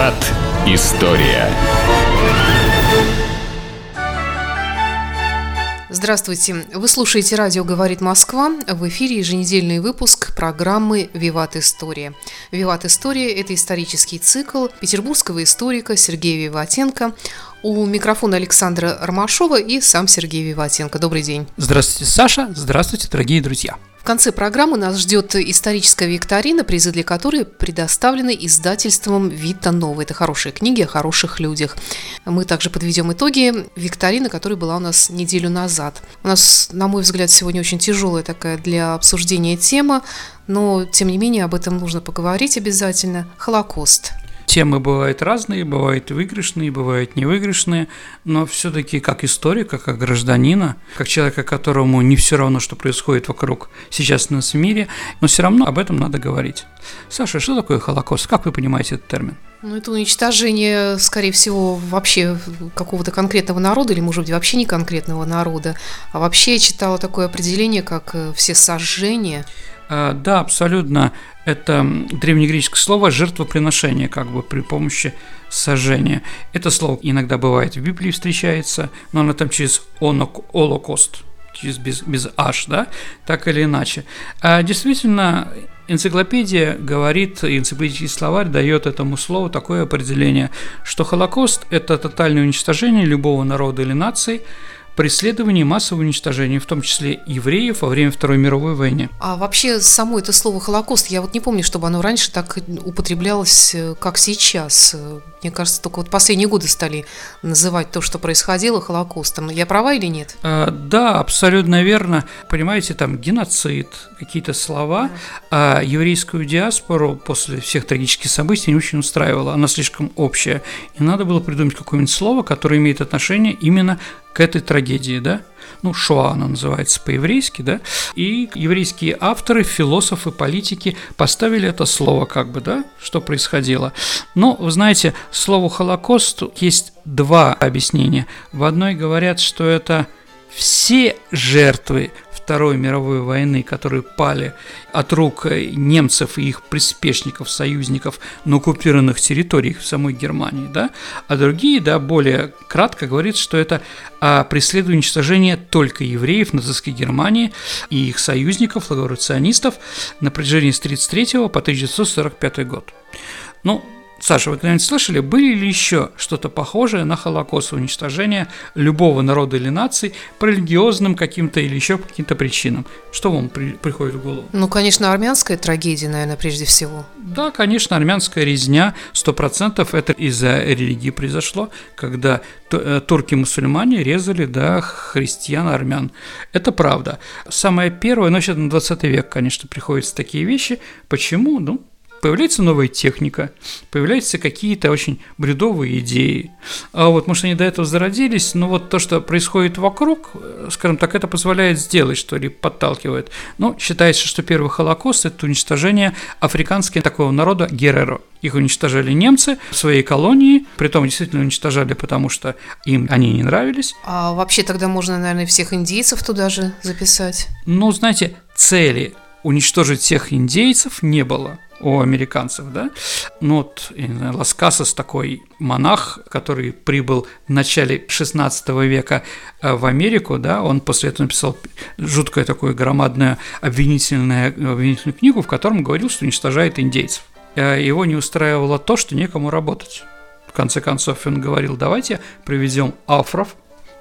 Виват. История. Здравствуйте. Вы слушаете радио «Говорит Москва». В эфире еженедельный выпуск программы «Виват История». «Виват История» – это исторический цикл петербургского историка Сергея Виватенко. У микрофона Александра Ромашова и сам Сергей Виватенко. Добрый день. Здравствуйте, Саша. Здравствуйте, дорогие друзья. Конце программы нас ждет историческая викторина, призы для которой предоставлены издательством «Вита Нова». Это хорошие книги о хороших людях. Мы также подведем итоги викторины, которая была у нас неделю назад. У нас, на мой взгляд, сегодня очень тяжелая такая для обсуждения тема, но, тем не менее, об этом нужно поговорить обязательно. Холокост. Темы бывают разные, бывают выигрышные, бывают невыигрышные, но все-таки как историка, как гражданина, как человека, которому не все равно, что происходит вокруг сейчас у нас в мире, но все равно об этом надо говорить. Саша, что такое Холокост? Как вы понимаете этот термин? Ну, это уничтожение, скорее всего, вообще какого-то конкретного народа, или, может быть, вообще не конкретного народа. А вообще я читала такое определение, как э, все сожжения. А, да, абсолютно. Это древнегреческое слово «жертвоприношение», как бы при помощи сожжения. Это слово иногда бывает в Библии встречается, но оно там через «олокост», через без, без «аш», да, так или иначе. А действительно, энциклопедия говорит, энциклопедический словарь дает этому слову такое определение, что Холокост – это тотальное уничтожение любого народа или нации – преследовании и массового уничтожения, в том числе евреев во время Второй мировой войны. А вообще само это слово «Холокост», я вот не помню, чтобы оно раньше так употреблялось, э, как сейчас. Мне кажется, только вот последние годы стали называть то, что происходило, Холокостом. Я права или нет? А, да, абсолютно верно. Понимаете, там геноцид, какие-то слова, а еврейскую диаспору после всех трагических событий не очень устраивала. Она слишком общая. И надо было придумать какое-нибудь слово, которое имеет отношение именно к этой трагедии, да, ну, Шоа она называется по-еврейски, да, и еврейские авторы, философы, политики поставили это слово как бы, да, что происходило. Но, вы знаете, слову «Холокост» есть два объяснения. В одной говорят, что это все жертвы Второй мировой войны, которые пали от рук немцев и их приспешников, союзников на оккупированных территориях в самой Германии, да, а другие, да, более кратко говорит, что это а, преследует уничтожение только евреев нацистской Германии и их союзников, революционистов на протяжении с 1933 по 1945 год. Ну, Саша, вы когда-нибудь слышали, были ли еще что-то похожее на Холокост, уничтожение любого народа или нации по религиозным каким-то или еще по каким-то причинам? Что вам при, приходит в голову? Ну, конечно, армянская трагедия, наверное, прежде всего. Да, конечно, армянская резня, сто процентов это из-за религии произошло, когда э, турки-мусульмане резали, да, христиан-армян. Это правда. Самое первое, но сейчас на 20 век, конечно, приходятся такие вещи. Почему? Ну, появляется новая техника, появляются какие-то очень бредовые идеи. А вот, может, они до этого зародились, но вот то, что происходит вокруг, скажем так, это позволяет сделать, что ли, подталкивает. Но считается, что первый Холокост – это уничтожение африканского такого народа Гереро. Их уничтожали немцы в своей колонии, притом действительно уничтожали, потому что им они не нравились. А вообще тогда можно, наверное, всех индейцев туда же записать? Ну, знаете, цели уничтожить всех индейцев не было у американцев, да. Ну вот Лас Касас такой монах, который прибыл в начале 16 века э, в Америку, да, он после этого написал жуткое такое громадное обвинительное, обвинительную книгу, в котором говорил, что уничтожает индейцев. Э, его не устраивало то, что некому работать. В конце концов, он говорил, давайте приведем афров,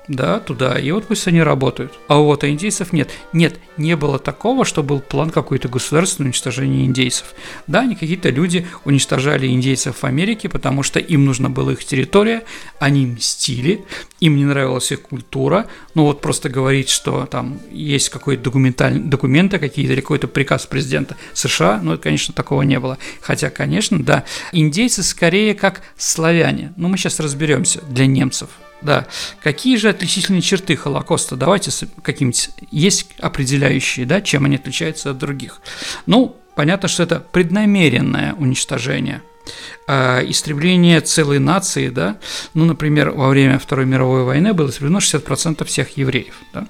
да, туда, и вот пусть они работают. А вот а индейцев нет. Нет, не было такого, что был план какой-то государственного уничтожения индейцев. Да, они какие-то люди уничтожали индейцев в Америке, потому что им нужна была их территория, они мстили, им не нравилась их культура, ну вот просто говорить, что там есть какой-то документальный, документы какие-то или какой-то приказ президента США, ну, конечно, такого не было. Хотя, конечно, да, индейцы скорее как славяне, но мы сейчас разберемся для немцев, да. Какие же отличительные черты Холокоста? Давайте каким-нибудь есть определяющие, да, чем они отличаются от других. Ну, понятно, что это преднамеренное уничтожение э, истребление целой нации, да, ну, например, во время Второй мировой войны было истреблено 60% всех евреев, да.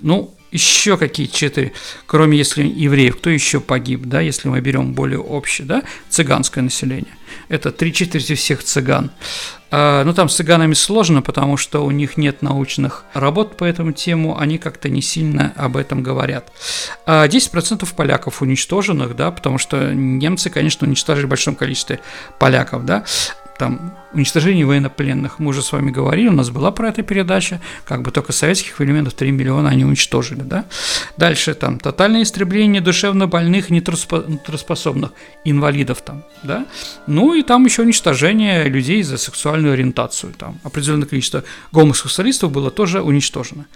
Ну, еще какие четыре, кроме если евреев, кто еще погиб, да, если мы берем более общее, да, цыганское население. Это три четверти всех цыган. А, ну, там с цыганами сложно, потому что у них нет научных работ по этому тему, они как-то не сильно об этом говорят. 10% а, поляков уничтоженных, да, потому что немцы, конечно, уничтожили в большом количестве поляков, да, там уничтожение военнопленных. Мы уже с вами говорили, у нас была про это передача, как бы только советских элементов 3 миллиона они уничтожили, да. Дальше там тотальное истребление душевно больных, нетрудоспособных, инвалидов там, да. Ну и там еще уничтожение людей за сексуальную ориентацию, там определенное количество гомосексуалистов было тоже уничтожено.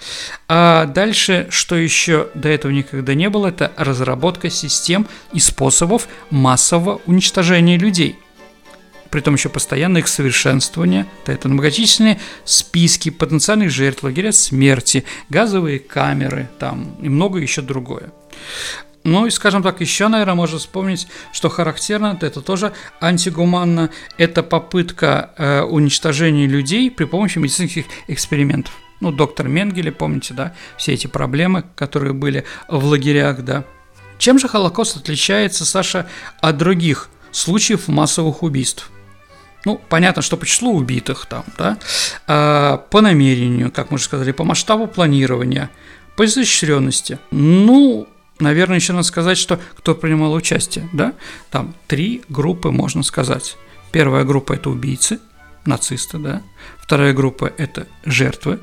А дальше, что еще до этого никогда не было, это разработка систем и способов массового уничтожения людей – при том еще постоянное их совершенствование, это многочисленные списки потенциальных жертв, лагеря смерти, газовые камеры там и много еще другое. Ну и, скажем так, еще, наверное, можно вспомнить, что характерно, это тоже антигуманно, это попытка э, уничтожения людей при помощи медицинских экспериментов. Ну, доктор Менгеле, помните, да, все эти проблемы, которые были в лагерях, да. Чем же Холокост отличается, Саша, от других случаев массовых убийств? Ну, понятно, что по числу убитых там, да, а, по намерению, как мы уже сказали, по масштабу планирования, по изощренности. Ну, наверное, еще надо сказать, что кто принимал участие, да, там три группы, можно сказать. Первая группа – это убийцы, нацисты, да. Вторая группа – это жертвы,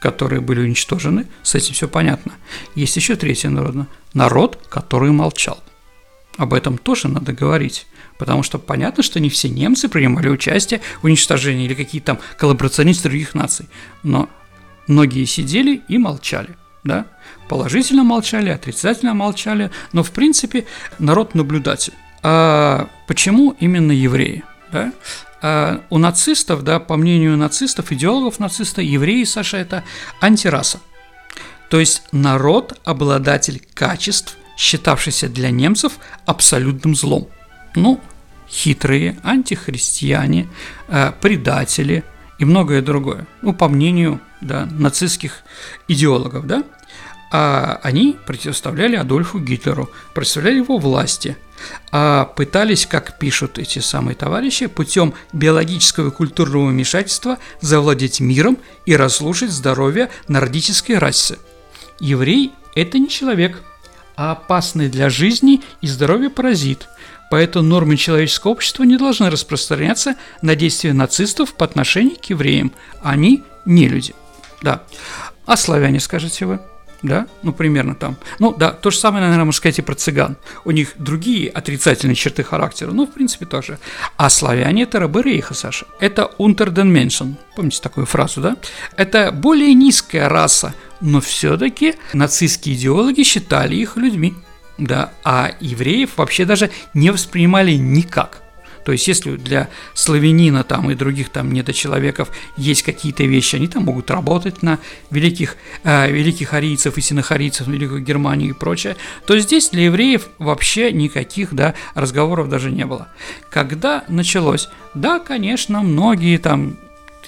которые были уничтожены, с этим все понятно. Есть еще третья народа – народ, который молчал. Об этом тоже надо говорить. Потому что понятно, что не все немцы принимали участие в уничтожении или какие-то там коллаборационисты других наций. Но многие сидели и молчали. Да? Положительно молчали, отрицательно молчали, но в принципе народ наблюдатель. А почему именно евреи? Да? А у нацистов, да, по мнению нацистов, идеологов нациста, евреи, Саша, это антираса. То есть народ, обладатель качеств, считавшийся для немцев абсолютным злом. Ну, хитрые, антихристиане, э, предатели и многое другое. Ну, по мнению да, нацистских идеологов, да, а они противоставляли Адольфу Гитлеру, противоставляли его власти, а пытались, как пишут эти самые товарищи, путем биологического и культурного вмешательства завладеть миром и разрушить здоровье нордической расы. Еврей – это не человек, а опасный для жизни и здоровья паразит – Поэтому нормы человеческого общества не должны распространяться на действия нацистов по отношению к евреям. Они не люди. Да. А славяне, скажете вы? да, ну, примерно там. Ну, да, то же самое, наверное, можно сказать и про цыган. У них другие отрицательные черты характера, ну, в принципе, тоже. А славяне – это рабы рейха, Саша. Это меншен, помните такую фразу, да? Это более низкая раса, но все-таки нацистские идеологи считали их людьми да, а евреев вообще даже не воспринимали никак. То есть, если для славянина там и других там недочеловеков есть какие-то вещи, они там могут работать на великих, э, великих арийцев и синохарийцев, Великую Германию и прочее, то здесь для евреев вообще никаких да, разговоров даже не было. Когда началось? Да, конечно, многие там,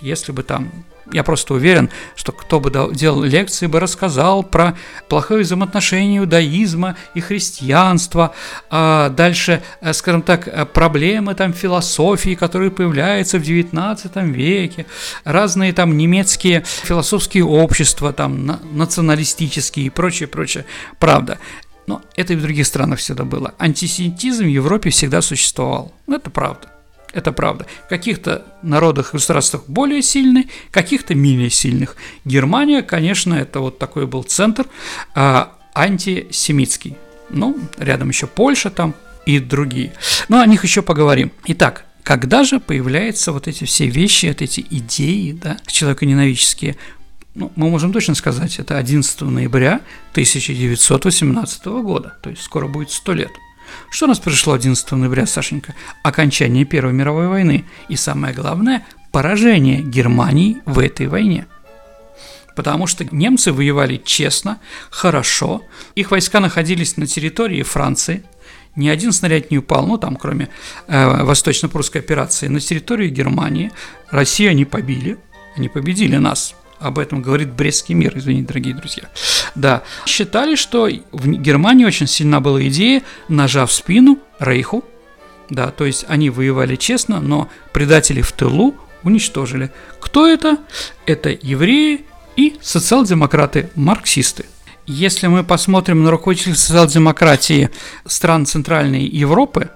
если бы там я просто уверен, что кто бы делал лекции, бы рассказал про плохое взаимоотношение иудаизма и христианства, а дальше, э, скажем так, э, проблемы там философии, которые появляются в XIX веке, разные там немецкие философские общества, там националистические и прочее, прочее. Правда, но это и в других странах всегда было. Антисемитизм в Европе всегда существовал. Это правда. Это правда. В каких-то народах и государствах более сильный, каких-то менее сильных. Германия, конечно, это вот такой был центр а, антисемитский. Ну, рядом еще Польша там и другие. Но о них еще поговорим. Итак, когда же появляются вот эти все вещи, вот эти идеи, да, человеконенавические, ну, мы можем точно сказать, это 11 ноября 1918 года, то есть скоро будет 100 лет – что у нас произошло 11 ноября, Сашенька? Окончание Первой мировой войны и, самое главное, поражение Германии в этой войне. Потому что немцы воевали честно, хорошо, их войска находились на территории Франции, ни один снаряд не упал, ну там кроме э, восточно-прусской операции, на территории Германии. Россию они побили, они победили нас, об этом говорит Брестский мир, извините, дорогие друзья. Да, считали, что в Германии очень сильна была идея, ножа в спину Рейху, да, то есть они воевали честно, но предатели в тылу уничтожили. Кто это? Это евреи и социал-демократы-марксисты. Если мы посмотрим на руководителей социал-демократии стран Центральной Европы,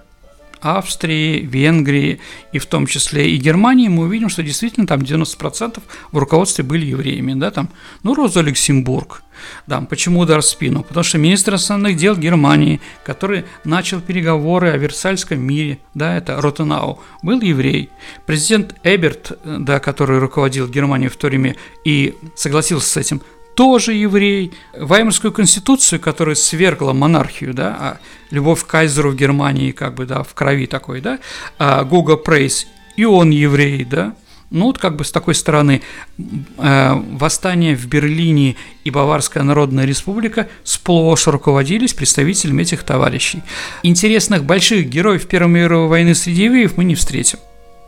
Австрии, Венгрии и в том числе и Германии, мы увидим, что действительно там 90% в руководстве были евреями, да, там, ну, Роза Люксембург, да, почему удар в спину? Потому что министр основных дел Германии, который начал переговоры о Версальском мире, да, это Ротенау, был еврей. Президент Эберт, да, который руководил Германией в то время и согласился с этим, тоже еврей. Ваймарскую конституцию, которая свергла монархию, да, а любовь к кайзеру в Германии, как бы, да, в крови такой, да, а Гуга Прейс, и он еврей, да, ну вот как бы с такой стороны э, восстание в Берлине и Баварская Народная Республика сплошь руководились представителями этих товарищей. Интересных больших героев Первой мировой войны среди евреев мы не встретим.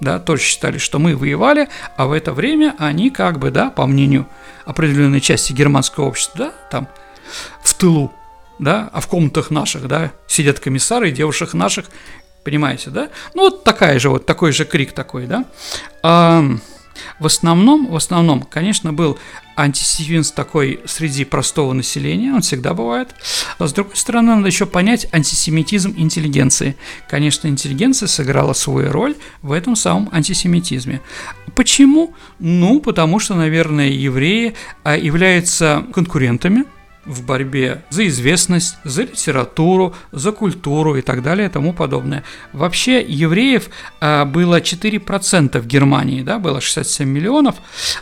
Да, тоже считали, что мы воевали, а в это время они как бы, да, по мнению определенной части германского общества, да, там в тылу, да, а в комнатах наших, да, сидят комиссары и девушек наших, понимаете, да? Ну, вот такая же, вот такой же крик такой, да. А, в основном, в основном, конечно, был антисемитизм такой среди простого населения, он всегда бывает. Но с другой стороны, надо еще понять антисемитизм интеллигенции. Конечно, интеллигенция сыграла свою роль в этом самом антисемитизме. Почему? Ну, потому что, наверное, евреи а, являются конкурентами – в борьбе за известность, за литературу, за культуру и так далее и тому подобное. Вообще евреев а, было 4% в Германии, да, было 67 миллионов,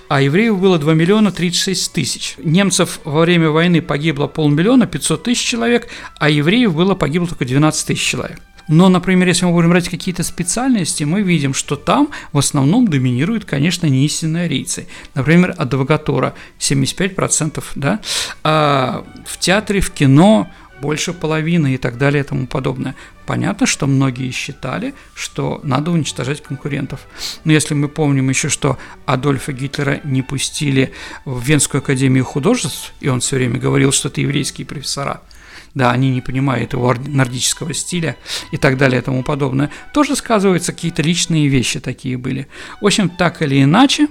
а евреев было 2 миллиона 36 тысяч. Немцев во время войны погибло полмиллиона, 500 тысяч человек, а евреев было погибло только 12 тысяч человек. Но, например, если мы будем брать какие-то специальности, мы видим, что там в основном доминируют, конечно, неистинные арийцы. Например, адвокатура 75%, да, а в театре, в кино больше половины и так далее и тому подобное. Понятно, что многие считали, что надо уничтожать конкурентов. Но если мы помним еще, что Адольфа Гитлера не пустили в Венскую академию художеств, и он все время говорил, что это еврейские профессора – да, они не понимают его нордического стиля и так далее и тому подобное, тоже сказываются какие-то личные вещи такие были. В общем, так или иначе,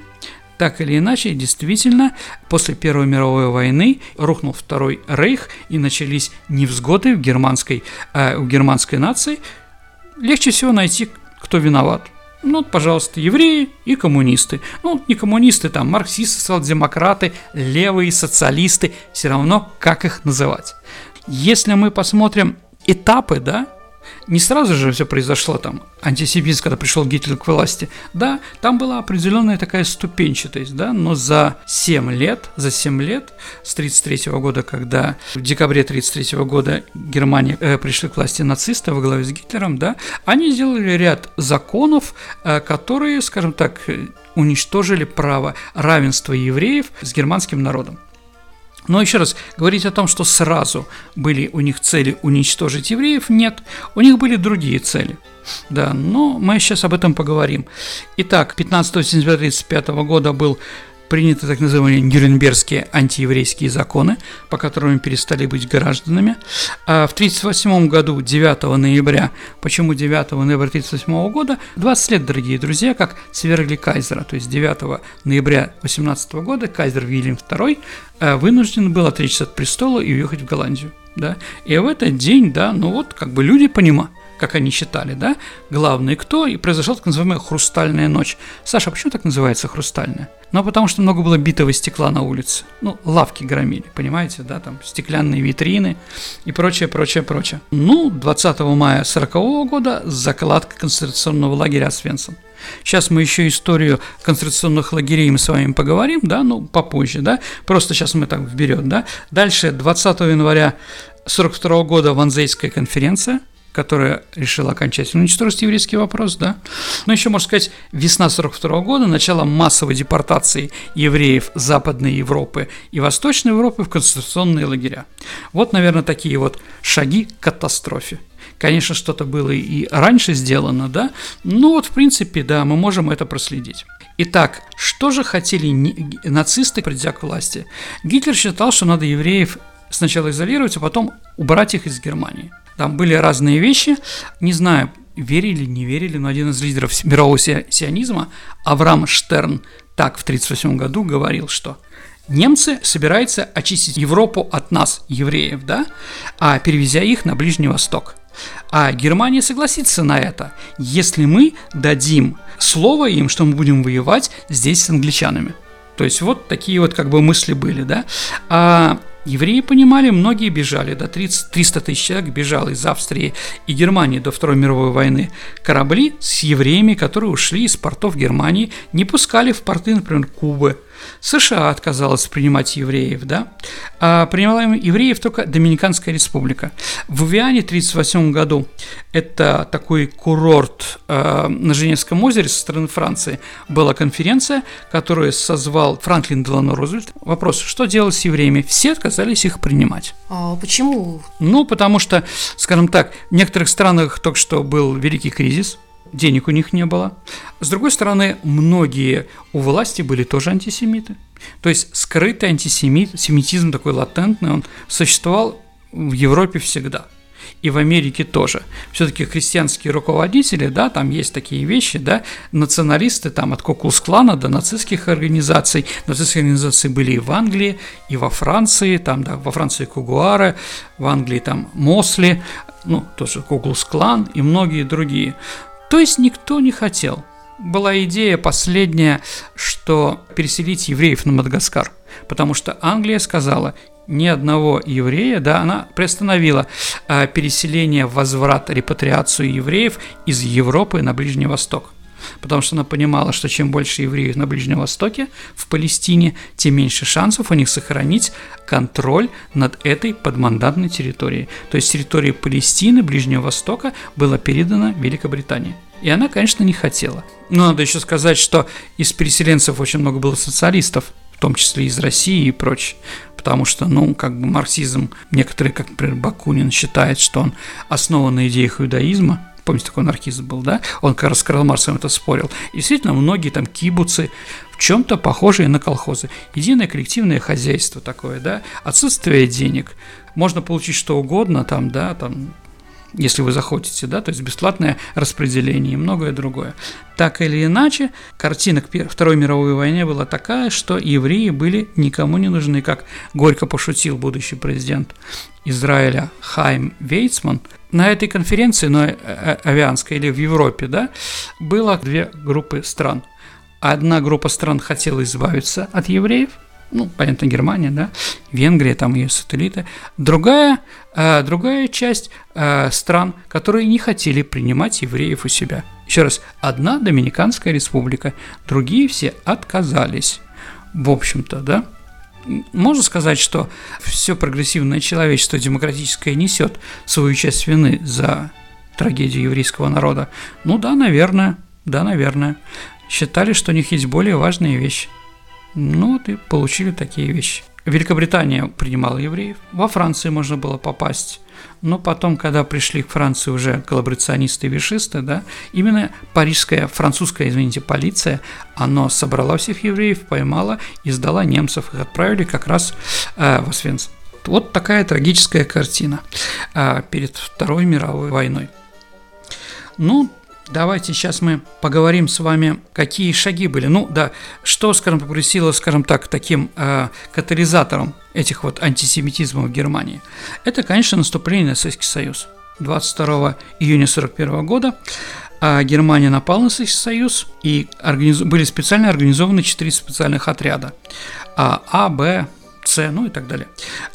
так или иначе, действительно, после Первой мировой войны рухнул Второй Рейх и начались невзгоды в германской, э, у германской нации. Легче всего найти, кто виноват. Ну, пожалуйста, евреи и коммунисты. Ну, не коммунисты, там, марксисты, социал-демократы, левые, социалисты, все равно, как их называть. Если мы посмотрим этапы, да, не сразу же все произошло там, антисемитизм, когда пришел Гитлер к власти. Да, там была определенная такая ступенчатость, да, но за 7 лет, за 7 лет, с 33 года, когда в декабре 33 года Германия э, пришли к власти нацисты во главе с Гитлером, да, они сделали ряд законов, э, которые, скажем так, уничтожили право равенства евреев с германским народом. Но еще раз, говорить о том, что сразу были у них цели уничтожить евреев, нет, у них были другие цели. Да, но мы сейчас об этом поговорим. Итак, 15 сентября 1935 года был приняты так называемые Нюрнбергские антиеврейские законы, по которым перестали быть гражданами. А в 1938 году, 9 ноября, почему 9 ноября 1938 года, 20 лет, дорогие друзья, как свергли кайзера, то есть 9 ноября 18 года кайзер Вильям II э, вынужден был отречься от престола и уехать в Голландию. Да? И в этот день, да, ну вот, как бы люди понимают, как они считали, да, главный кто, и произошла так называемая «хрустальная ночь». Саша, почему так называется «хрустальная»? Ну, потому что много было битого стекла на улице. Ну, лавки громили, понимаете, да, там стеклянные витрины и прочее, прочее, прочее. Ну, 20 мая 40 года закладка концентрационного лагеря Освенцим. Сейчас мы еще историю концентрационных лагерей мы с вами поговорим, да, ну, попозже, да, просто сейчас мы так вперед, да. Дальше, 20 января 42 года Ванзейская конференция – которая решила окончательно уничтожить еврейский вопрос, да. Но еще, можно сказать, весна 42 года, начало массовой депортации евреев Западной Европы и Восточной Европы в концентрационные лагеря. Вот, наверное, такие вот шаги к катастрофе. Конечно, что-то было и раньше сделано, да, но вот, в принципе, да, мы можем это проследить. Итак, что же хотели нацисты, придя к власти? Гитлер считал, что надо евреев сначала изолировать, а потом убрать их из Германии. Там были разные вещи, не знаю, верили, не верили, но один из лидеров мирового сионизма, Авраам Штерн, так в 1938 году говорил, что немцы собираются очистить Европу от нас, евреев, да, а перевезя их на Ближний Восток. А Германия согласится на это, если мы дадим слово им, что мы будем воевать здесь с англичанами. То есть вот такие вот как бы мысли были, да. А Евреи понимали, многие бежали, до 30, 300 тысяч человек бежало из Австрии и Германии до Второй мировой войны. Корабли с евреями, которые ушли из портов Германии, не пускали в порты, например, Кубы, США отказалась принимать евреев, да, а принимала евреев только Доминиканская республика. В Вивиане в 1938 году, это такой курорт э, на Женевском озере со стороны Франции, была конференция, которую созвал Франклин Делано Рузвельт. Вопрос, что делать с евреями? Все отказались их принимать. А почему? Ну, потому что, скажем так, в некоторых странах только что был великий кризис, денег у них не было. С другой стороны, многие у власти были тоже антисемиты. То есть скрытый антисемитизм такой латентный, он существовал в Европе всегда. И в Америке тоже. Все-таки христианские руководители, да, там есть такие вещи, да, националисты там от Куклус-клана до нацистских организаций. Нацистские организации были и в Англии, и во Франции, там, да, во Франции Кугуары, в Англии там Мосли, ну, тоже Куклус-клан и многие другие. То есть никто не хотел. Была идея последняя, что переселить евреев на Мадагаскар, потому что Англия сказала, ни одного еврея, да, она приостановила э, переселение, возврат, репатриацию евреев из Европы на Ближний Восток потому что она понимала, что чем больше евреев на Ближнем Востоке, в Палестине, тем меньше шансов у них сохранить контроль над этой подмандатной территорией. То есть территория Палестины, Ближнего Востока была передана Великобритании. И она, конечно, не хотела. Но надо еще сказать, что из переселенцев очень много было социалистов, в том числе из России и прочее. Потому что, ну, как бы марксизм, некоторые, как, например, Бакунин, считает, что он основан на идеях иудаизма, помните, такой анархист был, да, он как раз с Карл Марксом это спорил. И действительно, многие там кибуцы, в чем-то похожие на колхозы. Единое коллективное хозяйство такое, да, отсутствие денег. Можно получить что угодно там, да, там, если вы захотите, да, то есть бесплатное распределение и многое другое. Так или иначе, картина к Второй мировой войне была такая, что евреи были никому не нужны, как горько пошутил будущий президент Израиля Хайм Вейцман – на этой конференции, на э, э, авианской или в Европе, да, было две группы стран. Одна группа стран хотела избавиться от евреев, ну, понятно, Германия, да, Венгрия, там ее сателлиты. Другая, другая часть э, стран, которые не хотели принимать евреев у себя. Еще раз, одна Доминиканская республика, другие все отказались. В общем-то, да можно сказать, что все прогрессивное человечество демократическое несет свою часть вины за трагедию еврейского народа? Ну да, наверное, да, наверное. Считали, что у них есть более важные вещи. Ну вот и получили такие вещи. Великобритания принимала евреев, во Франции можно было попасть. Но потом, когда пришли к Франции уже коллаборационисты и вишисты, да, именно парижская, французская, извините, полиция, она собрала всех евреев, поймала и сдала немцев. Их отправили как раз э, в Освенцим. Вот такая трагическая картина э, перед Второй мировой войной. Ну, Давайте сейчас мы поговорим с вами, какие шаги были. Ну да, что, скажем, попросило, скажем так, таким э, катализатором этих вот антисемитизмов в Германии. Это, конечно, наступление на Советский Союз. 22 июня 1941 года а Германия напала на Советский Союз, и организ... были специально организованы четыре специальных отряда. А, а Б, С, ну и так далее.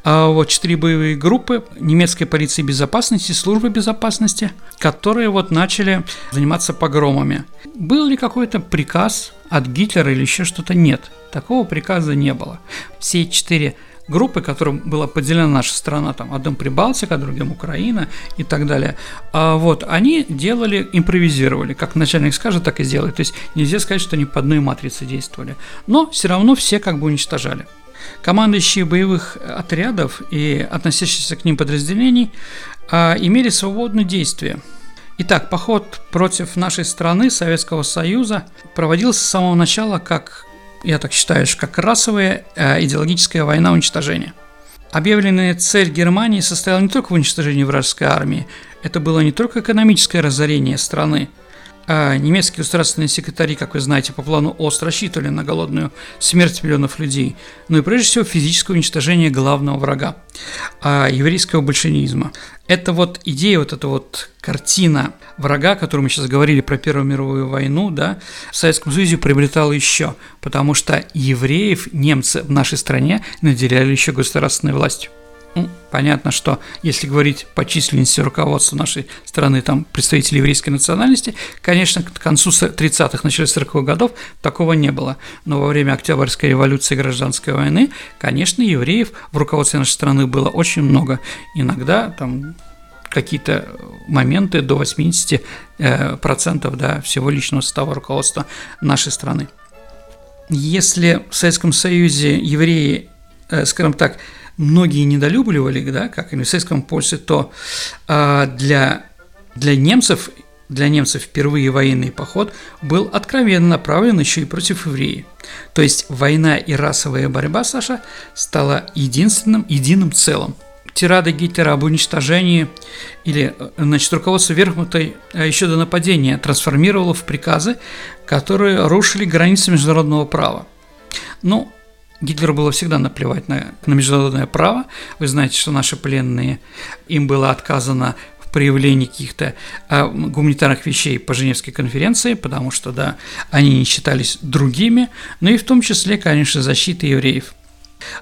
А вот четыре боевые группы немецкой полиции безопасности, службы безопасности, которые вот начали заниматься погромами. Был ли какой-то приказ от Гитлера или еще что-то? Нет, такого приказа не было. Все четыре группы, которым была поделена наша страна, там, одном Прибалтика, другим Украина и так далее, а вот, они делали, импровизировали, как начальник скажет, так и сделали, то есть нельзя сказать, что они по одной матрице действовали, но все равно все как бы уничтожали. Командующие боевых отрядов и относящиеся к ним подразделений а, имели свободное действие. Итак, поход против нашей страны, Советского Союза, проводился с самого начала как, я так считаю, как расовая э, идеологическая война уничтожения. Объявленная цель Германии состояла не только в уничтожении вражеской армии, это было не только экономическое разорение страны, а немецкие государственные секретари, как вы знаете, по плану ОСТ рассчитывали на голодную смерть миллионов людей, но и прежде всего физическое уничтожение главного врага а, еврейского большевизма. Это вот идея, вот эта вот картина врага, о которой мы сейчас говорили про Первую мировую войну, да, в Советском Союзе приобретала еще, потому что евреев немцы в нашей стране наделяли еще государственной властью. Ну, понятно, что если говорить по численности руководства нашей страны, там представители еврейской национальности, конечно, к концу 30-х, начале 40-х годов такого не было. Но во время Октябрьской революции и гражданской войны, конечно, евреев в руководстве нашей страны было очень много. Иногда там какие-то моменты до 80% э, процентов, да, всего личного состава руководства нашей страны. Если в Советском Союзе евреи, э, скажем так, многие недолюбливали, да, как и в Советском Польше, то э, для, для немцев для немцев впервые военный поход был откровенно направлен еще и против евреев. То есть война и расовая борьба, Саша, стала единственным, единым целым. Тирада Гитлера об уничтожении или, значит, руководство Верхмута еще до нападения трансформировало в приказы, которые рушили границы международного права. Ну, Гитлеру было всегда наплевать на, на международное право. Вы знаете, что наши пленные, им было отказано в проявлении каких-то а, гуманитарных вещей по Женевской конференции, потому что, да, они не считались другими, но и в том числе, конечно, защиты евреев.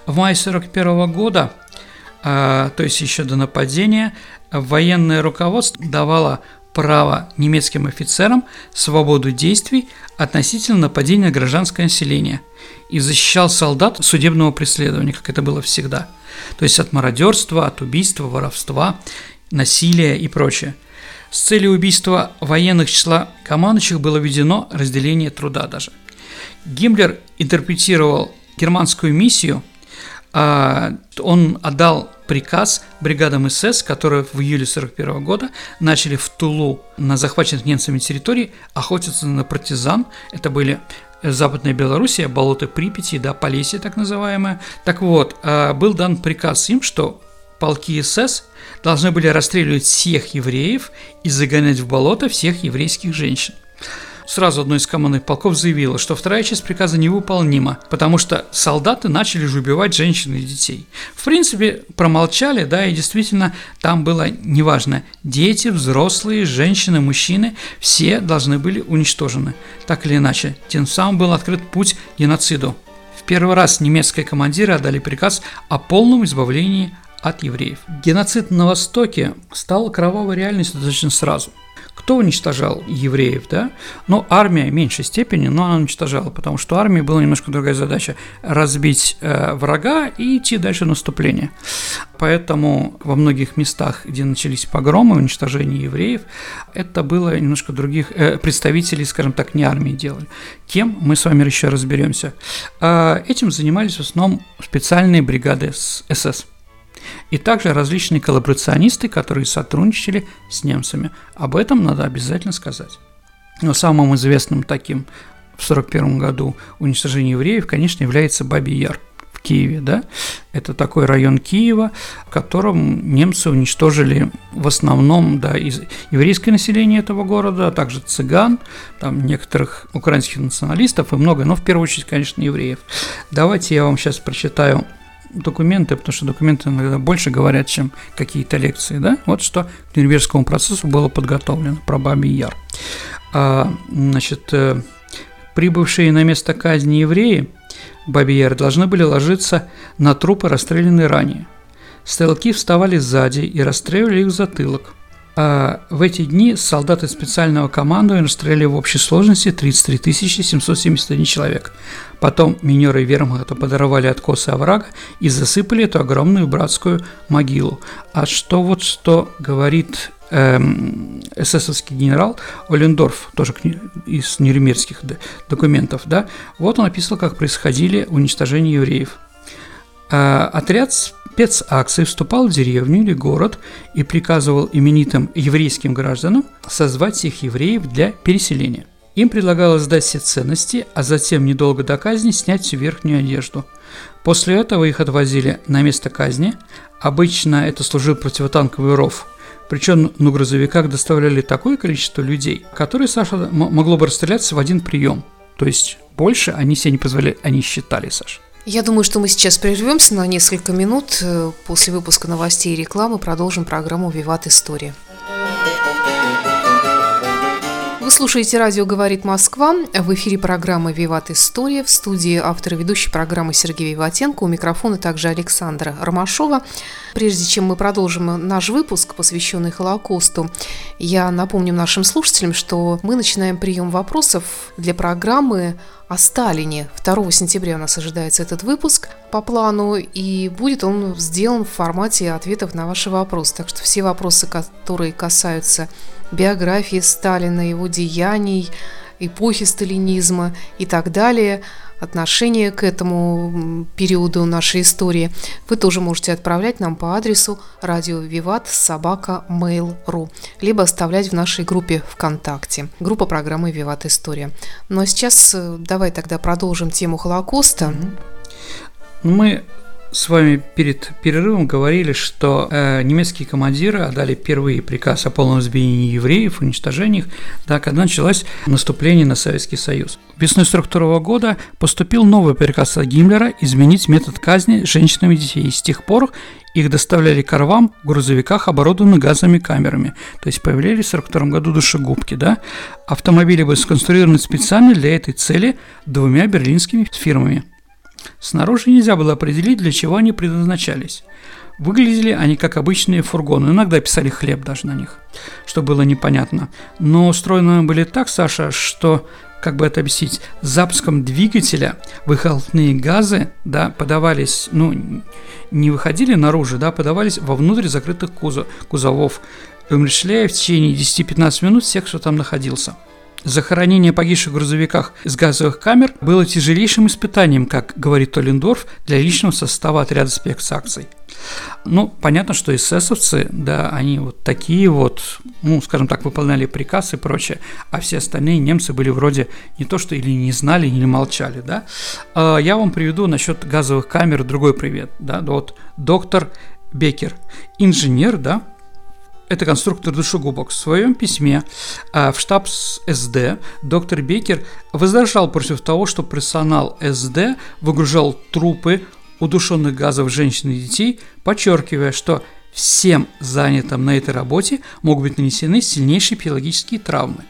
В мае 1941 года, а, то есть еще до нападения, военное руководство давало право немецким офицерам свободу действий относительно нападения на гражданское население и защищал солдат судебного преследования, как это было всегда. То есть от мародерства, от убийства, воровства, насилия и прочее. С целью убийства военных числа командующих было введено разделение труда даже. Гиммлер интерпретировал германскую миссию, а, он отдал приказ бригадам СС, которые в июле 1941 года начали в Тулу на захваченных немцами территории охотиться на партизан. Это были Западная Белоруссия, болото Припяти, да, Полесье так называемое. Так вот, а, был дан приказ им, что полки СС должны были расстреливать всех евреев и загонять в болото всех еврейских женщин сразу одно из командных полков заявило, что вторая часть приказа невыполнима, потому что солдаты начали же убивать женщин и детей. В принципе, промолчали, да, и действительно там было неважно, дети, взрослые, женщины, мужчины, все должны были уничтожены, так или иначе. Тем самым был открыт путь геноциду. В первый раз немецкие командиры отдали приказ о полном избавлении от евреев. Геноцид на Востоке стал кровавой реальностью достаточно сразу – кто уничтожал евреев, да? Но армия в меньшей степени, но она уничтожала, потому что армии была немножко другая задача – разбить э, врага и идти дальше наступление. Поэтому во многих местах, где начались погромы, уничтожение евреев, это было немножко других э, представителей, скажем так, не армии делали. Кем мы с вами еще разберемся. Э, этим занимались в основном специальные бригады СС и также различные коллаборационисты, которые сотрудничали с немцами. Об этом надо обязательно сказать. Но самым известным таким в 1941 году уничтожение евреев, конечно, является Бабий Яр в Киеве. Да? Это такой район Киева, в котором немцы уничтожили в основном да, из еврейское население этого города, а также цыган, там некоторых украинских националистов и много, но в первую очередь, конечно, евреев. Давайте я вам сейчас прочитаю документы, потому что документы иногда больше говорят, чем какие-то лекции, да? Вот что к Нюрнбергскому процессу было подготовлено про Бабий Яр. А, значит, э, прибывшие на место казни евреи Бабий Яр должны были ложиться на трупы, расстрелянные ранее. Стрелки вставали сзади и расстреливали их в затылок. А в эти дни солдаты специального командования расстреляли в общей сложности 33 771 человек. Потом минеры вермахта подорвали откосы оврага и засыпали эту огромную братскую могилу. А что вот что говорит эм, эсэсовский генерал Олендорф, тоже из нюрнбергских документов, да, вот он описывал, как происходили уничтожение евреев. А отряд спецакций вступал в деревню или город и приказывал именитым еврейским гражданам созвать всех евреев для переселения. Им предлагалось сдать все ценности, а затем недолго до казни снять всю верхнюю одежду. После этого их отвозили на место казни. Обычно это служил противотанковый ров. Причем на грузовиках доставляли такое количество людей, которые Саша могло бы расстреляться в один прием. То есть больше они себе не позволяли, они считали, Саша. Я думаю, что мы сейчас прервемся на несколько минут. Э, после выпуска новостей и рекламы продолжим программу «Виват История». Слушаете «Радио говорит Москва». В эфире программы «Виват История». В студии автор и ведущий программы Сергей Виватенко. У микрофона также Александра Ромашова. Прежде чем мы продолжим наш выпуск, посвященный Холокосту, я напомню нашим слушателям, что мы начинаем прием вопросов для программы о Сталине. 2 сентября у нас ожидается этот выпуск по плану, и будет он сделан в формате ответов на ваши вопросы. Так что все вопросы, которые касаются биографии Сталина, его деяний, эпохи сталинизма и так далее, отношение к этому периоду нашей истории, вы тоже можете отправлять нам по адресу радио Виват собака mail.ru либо оставлять в нашей группе ВКонтакте, группа программы Виват История. Но сейчас э, давай тогда продолжим тему Холокоста. Мы с вами перед перерывом говорили, что э, немецкие командиры отдали первый приказ о полном избиении евреев, уничтожении их, да, когда началось наступление на Советский Союз. Весной 1942 года поступил новый приказ от Гиммлера изменить метод казни женщинами и детей. С тех пор их доставляли к рвам в грузовиках, оборудованных газовыми камерами. То есть появлялись в 1942 году душегубки. Да? Автомобили были сконструированы специально для этой цели двумя берлинскими фирмами. Снаружи нельзя было определить, для чего они предназначались. Выглядели они как обычные фургоны, иногда писали хлеб даже на них, что было непонятно. Но устроены были так, Саша, что как бы это объяснить, с запуском двигателя выхлопные газы, да, подавались, ну, не выходили наружу, да, подавались вовнутрь закрытых кузов, кузовов, умерщвляя в течение 10-15 минут всех, кто там находился. Захоронение погибших в грузовиках из газовых камер было тяжелейшим испытанием, как говорит Толлендорф, для личного состава отряда спецакций. Ну, понятно, что эсэсовцы, да, они вот такие вот, ну, скажем так, выполняли приказ и прочее, а все остальные немцы были вроде не то, что или не знали, или молчали, да. А, я вам приведу насчет газовых камер другой привет, да, вот доктор Бекер, инженер, да, это конструктор душегубок. В своем письме а, в штаб СД доктор Бекер возражал против того, что персонал СД выгружал трупы удушенных газов женщин и детей, подчеркивая, что всем занятым на этой работе могут быть нанесены сильнейшие психологические травмы.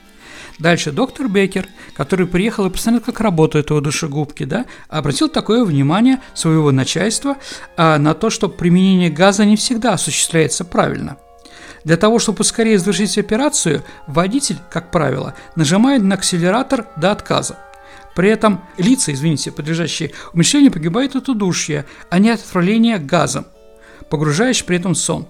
Дальше доктор Бекер, который приехал и посмотрел, как работают этого душегубки, да, обратил такое внимание своего начальства а, на то, что применение газа не всегда осуществляется правильно – для того, чтобы поскорее завершить операцию, водитель, как правило, нажимает на акселератор до отказа. При этом лица, извините, подлежащие умерщвлению, погибают от удушья, а не от отравления газом, погружаешь при этом сон.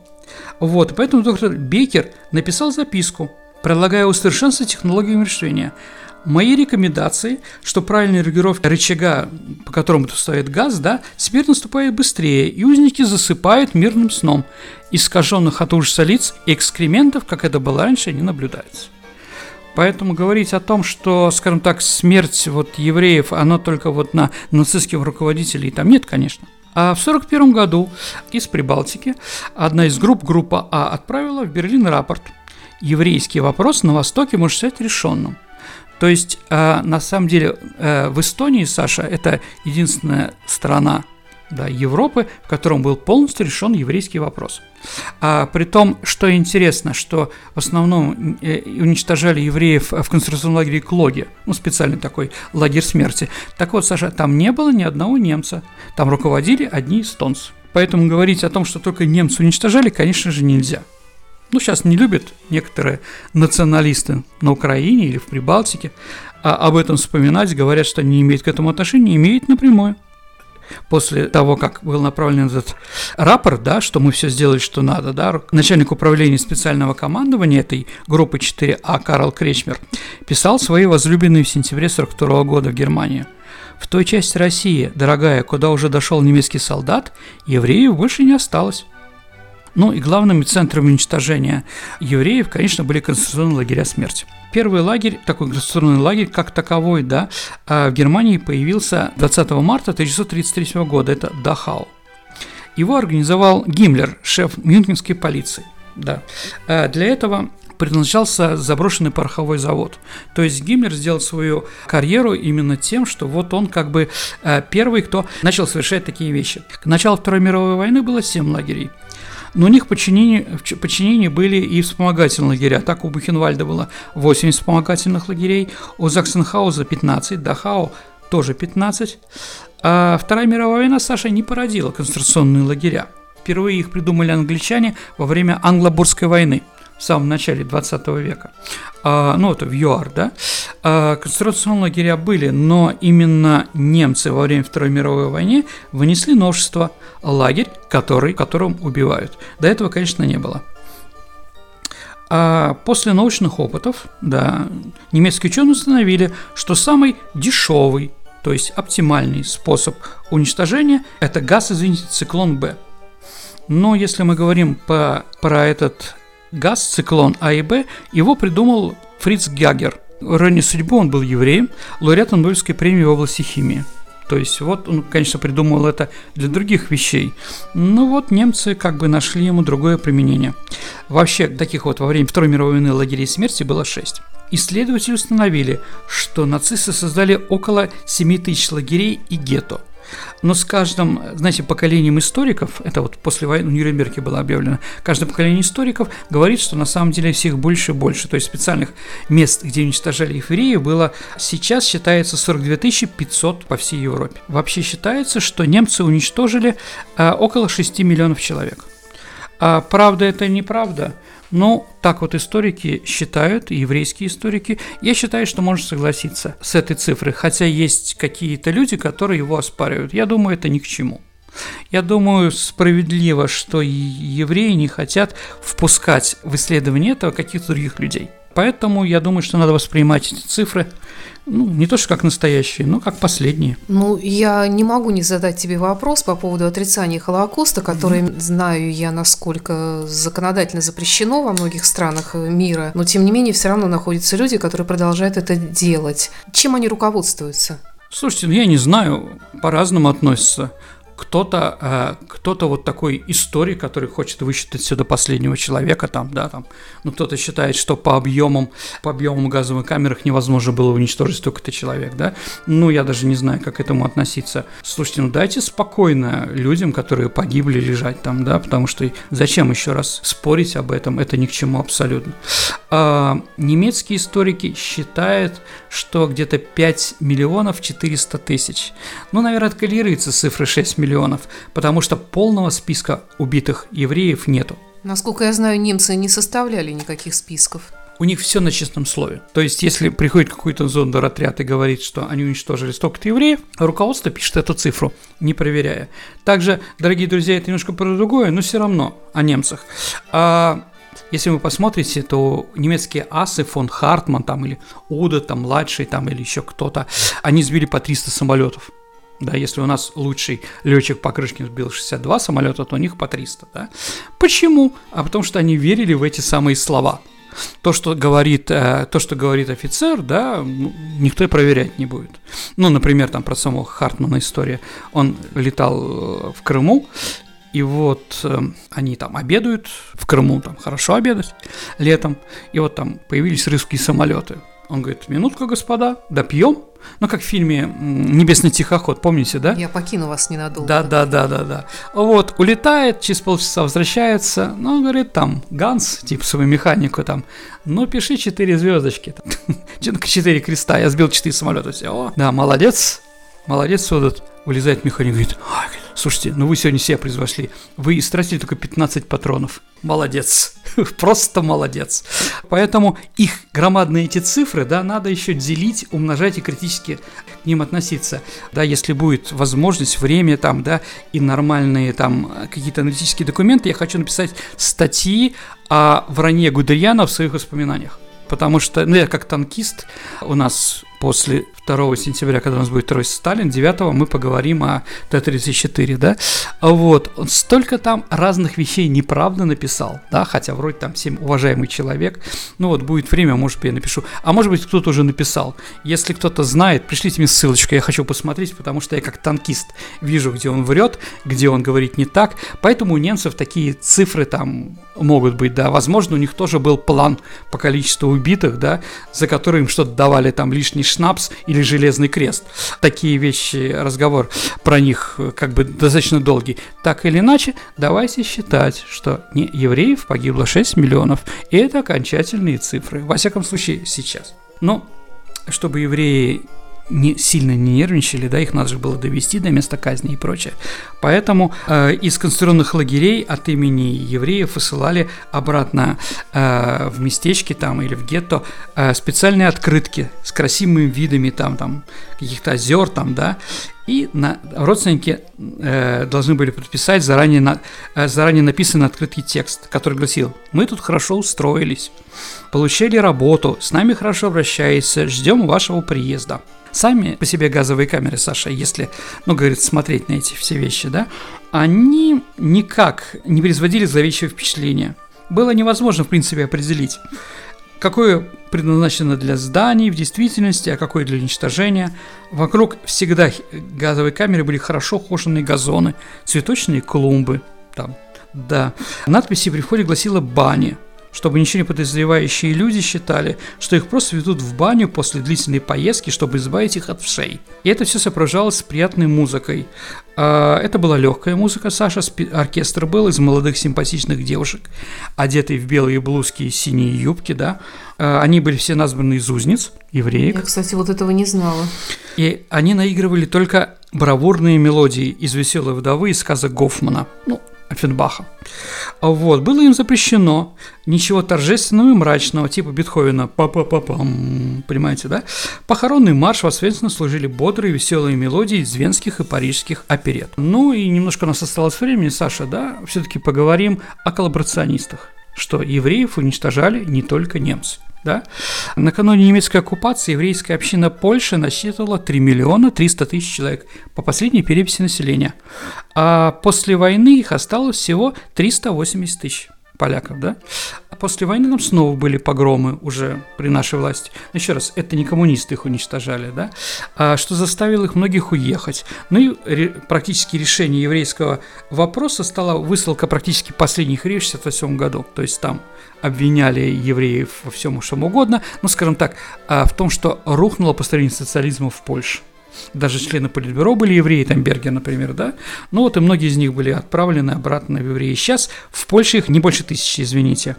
Вот, поэтому доктор Бейкер написал записку, предлагая усовершенствовать технологию умерщвления – Мои рекомендации, что правильная регулировка рычага, по которому тут стоит газ, да, теперь наступает быстрее, и узники засыпают мирным сном. Искаженных от ужаса лиц и экскрементов, как это было раньше, не наблюдается. Поэтому говорить о том, что, скажем так, смерть вот евреев, она только вот на нацистских руководителей, там нет, конечно. А в 1941 году из Прибалтики одна из групп, группа А, отправила в Берлин рапорт. Еврейский вопрос на Востоке может стать решенным – то есть, э, на самом деле, э, в Эстонии, Саша, это единственная страна да, Европы, в котором был полностью решен еврейский вопрос. А, при том, что интересно, что в основном э, уничтожали евреев в концентрационном лагере Клоге, ну, специальный такой лагерь смерти. Так вот, Саша, там не было ни одного немца, там руководили одни эстонцы. Поэтому говорить о том, что только немцы уничтожали, конечно же, нельзя ну, сейчас не любят некоторые националисты на Украине или в Прибалтике а об этом вспоминать, говорят, что не имеют к этому отношения, имеют напрямую. После того, как был направлен этот рапорт, да, что мы все сделали, что надо, да, начальник управления специального командования этой группы 4А Карл Кречмер писал свои возлюбленные в сентябре 42 года в Германии. в той части России, дорогая, куда уже дошел немецкий солдат, евреев больше не осталось. Ну и главными центрами уничтожения евреев, конечно, были концентрационные лагеря смерти. Первый лагерь, такой концентрационный лагерь, как таковой, да, а в Германии появился 20 марта 1933 года, это Дахау. Его организовал Гиммлер, шеф мюнхенской полиции. Да. А для этого предназначался заброшенный пороховой завод. То есть Гиммлер сделал свою карьеру именно тем, что вот он как бы э, первый, кто начал совершать такие вещи. К началу Второй мировой войны было 7 лагерей. Но у них в подчинении, в были и вспомогательные лагеря. Так у Бухенвальда было 8 вспомогательных лагерей, у Заксенхауза 15, Дахау тоже 15. А Вторая мировая война Саша не породила концентрационные лагеря. Впервые их придумали англичане во время Англобурской войны – в самом начале 20 века, а, ну это в ЮАР, да, а, концентрационные лагеря были, но именно немцы во время Второй мировой войны вынесли новшество – лагерь, который, которым убивают. До этого, конечно, не было. А после научных опытов, да, немецкие ученые установили, что самый дешевый, то есть оптимальный способ уничтожения – это газ, извините, циклон Б. Но если мы говорим по, про этот газ, циклон А и Б, его придумал Фриц Гягер. Ранней судьбы он был евреем, лауреатом Нобелевской премии в области химии. То есть вот он, конечно, придумал это для других вещей. Но вот немцы как бы нашли ему другое применение. Вообще, таких вот во время Второй мировой войны лагерей смерти было шесть. Исследователи установили, что нацисты создали около 7 тысяч лагерей и гетто. Но с каждым, знаете, поколением историков, это вот после войны в Нюрнберге было объявлено, каждое поколение историков говорит, что на самом деле всех больше и больше. То есть специальных мест, где уничтожали евреев, было сейчас считается 42 500 по всей Европе. Вообще считается, что немцы уничтожили э, около 6 миллионов человек. А правда это неправда? Ну, так вот историки считают, еврейские историки. Я считаю, что можно согласиться с этой цифрой, хотя есть какие-то люди, которые его оспаривают. Я думаю, это ни к чему. Я думаю, справедливо, что евреи не хотят впускать в исследование этого каких-то других людей. Поэтому я думаю, что надо воспринимать эти цифры ну, не то что как настоящие, но как последние. Ну, я не могу не задать тебе вопрос по поводу отрицания Холокоста, который, mm-hmm. знаю я, насколько законодательно запрещено во многих странах мира, но тем не менее все равно находятся люди, которые продолжают это делать. Чем они руководствуются? Слушайте, ну я не знаю, по-разному относятся кто-то, э, кто-то вот такой историк, который хочет высчитать все до последнего человека, там, да, там, ну, кто-то считает, что по объемам, по объемам газовых камерах невозможно было уничтожить столько-то человек, да, ну, я даже не знаю, как к этому относиться. Слушайте, ну, дайте спокойно людям, которые погибли, лежать там, да, потому что зачем еще раз спорить об этом, это ни к чему абсолютно. А, немецкие историки считают, что где-то 5 миллионов 400 тысяч. Ну, наверное, откалируется цифры 6 миллионов миллионов, потому что полного списка убитых евреев нету. Насколько я знаю, немцы не составляли никаких списков. У них все на честном слове. То есть, если приходит какой-то зондер-отряд и говорит, что они уничтожили столько-то евреев, руководство пишет эту цифру, не проверяя. Также, дорогие друзья, это немножко про другое, но все равно о немцах. А, если вы посмотрите, то немецкие асы фон Хартман там или Уда там младший там или еще кто-то, они сбили по 300 самолетов. Да, если у нас лучший летчик Покрышкин сбил 62 самолета, то у них по 300. Да? Почему? А потому что они верили в эти самые слова. То, что говорит, э, то, что говорит офицер, да, никто и проверять не будет. Ну, например, там про самого Хартмана история. Он летал э, в Крыму, и вот э, они там обедают в Крыму, там хорошо обедать летом, и вот там появились русские самолеты. Он говорит, минутку, господа, допьем. Ну, как в фильме «Небесный тихоход», помните, да? Я покину вас ненадолго. Да, да, да, да, да. Вот, улетает, через полчаса возвращается, ну, говорит, там, Ганс, типа свою механику там, ну, пиши четыре звездочки, четыре креста, я сбил четыре самолета, все, о, да, молодец, молодец, вот этот, вылезает механик, говорит, слушайте, ну вы сегодня себя произвошли, вы истратили только 15 патронов, молодец, просто молодец. Поэтому их громадные эти цифры, да, надо еще делить, умножать и критически к ним относиться. Да, если будет возможность, время там, да, и нормальные там какие-то аналитические документы, я хочу написать статьи о вранье Гудериана в своих воспоминаниях. Потому что, ну, я как танкист, у нас после 2 сентября, когда у нас будет второй Сталин, 9 мы поговорим о Т-34, да, вот, он столько там разных вещей неправда написал, да, хотя вроде там всем уважаемый человек, ну вот будет время, может я напишу, а может быть, кто-то уже написал, если кто-то знает, пришлите мне ссылочку, я хочу посмотреть, потому что я как танкист вижу, где он врет, где он говорит не так, поэтому у немцев такие цифры там могут быть, да, возможно, у них тоже был план по количеству убитых, да, за которые им что-то давали там лишний шнапс или железный крест. Такие вещи, разговор про них э, как бы достаточно долгий. Так или иначе, давайте считать, что не евреев погибло 6 миллионов, и это окончательные цифры, во всяком случае сейчас. Но чтобы евреи не, сильно не нервничали, да, их надо же было довести до места казни и прочее. Поэтому э, из концентрационных лагерей от имени евреев высылали обратно э, в местечки там или в гетто э, специальные открытки с красивыми видами там, там каких-то озер там, да, и на, родственники э, должны были подписать заранее, на, э, заранее написанный открытый текст, который гласил «Мы тут хорошо устроились, получили работу, с нами хорошо обращаются, ждем вашего приезда». Сами по себе газовые камеры, Саша, если, ну, говорит, смотреть на эти все вещи, да, они никак не производили зловещего впечатления. Было невозможно, в принципе, определить, какое предназначено для зданий в действительности, а какое для уничтожения. Вокруг всегда газовые камеры были хорошо ухоженные газоны, цветочные клумбы, там, да. Надписи при входе гласила «бани», чтобы ничего не подозревающие люди считали, что их просто ведут в баню после длительной поездки, чтобы избавить их от вшей. И это все сопровождалось приятной музыкой. А, это была легкая музыка, Саша, оркестр был из молодых симпатичных девушек, одетые в белые блузки и синие юбки, да. А, они были все названы из узниц, евреек. Я, кстати, вот этого не знала. И они наигрывали только бравурные мелодии из «Веселой вдовы» и сказок Гофмана. Ну, Офенбаха. Вот, было им запрещено ничего торжественного и мрачного, типа Бетховена, па-па-па-пам, понимаете, да? Похоронный марш, соответственно, служили бодрые веселые мелодии венских и парижских оперет. Ну и немножко у нас осталось времени, Саша, да, все-таки поговорим о коллаборационистах, что евреев уничтожали не только немцы. Да? Накануне немецкой оккупации еврейская община Польши насчитывала 3 миллиона 300 тысяч человек по последней переписи населения. А после войны их осталось всего 380 тысяч поляков, да? А после войны нам снова были погромы уже при нашей власти. Еще раз, это не коммунисты их уничтожали, да? А что заставило их многих уехать. Ну и ре, практически решение еврейского вопроса стала высылка практически последних евреев в 1968 году. То есть там обвиняли евреев во всем, чем угодно, ну, скажем так, а, в том, что рухнуло построение социализма в Польше. Даже члены Политбюро были евреи, там Бергер, например, да? Ну вот и многие из них были отправлены обратно в евреи. Сейчас в Польше их не больше тысячи, извините.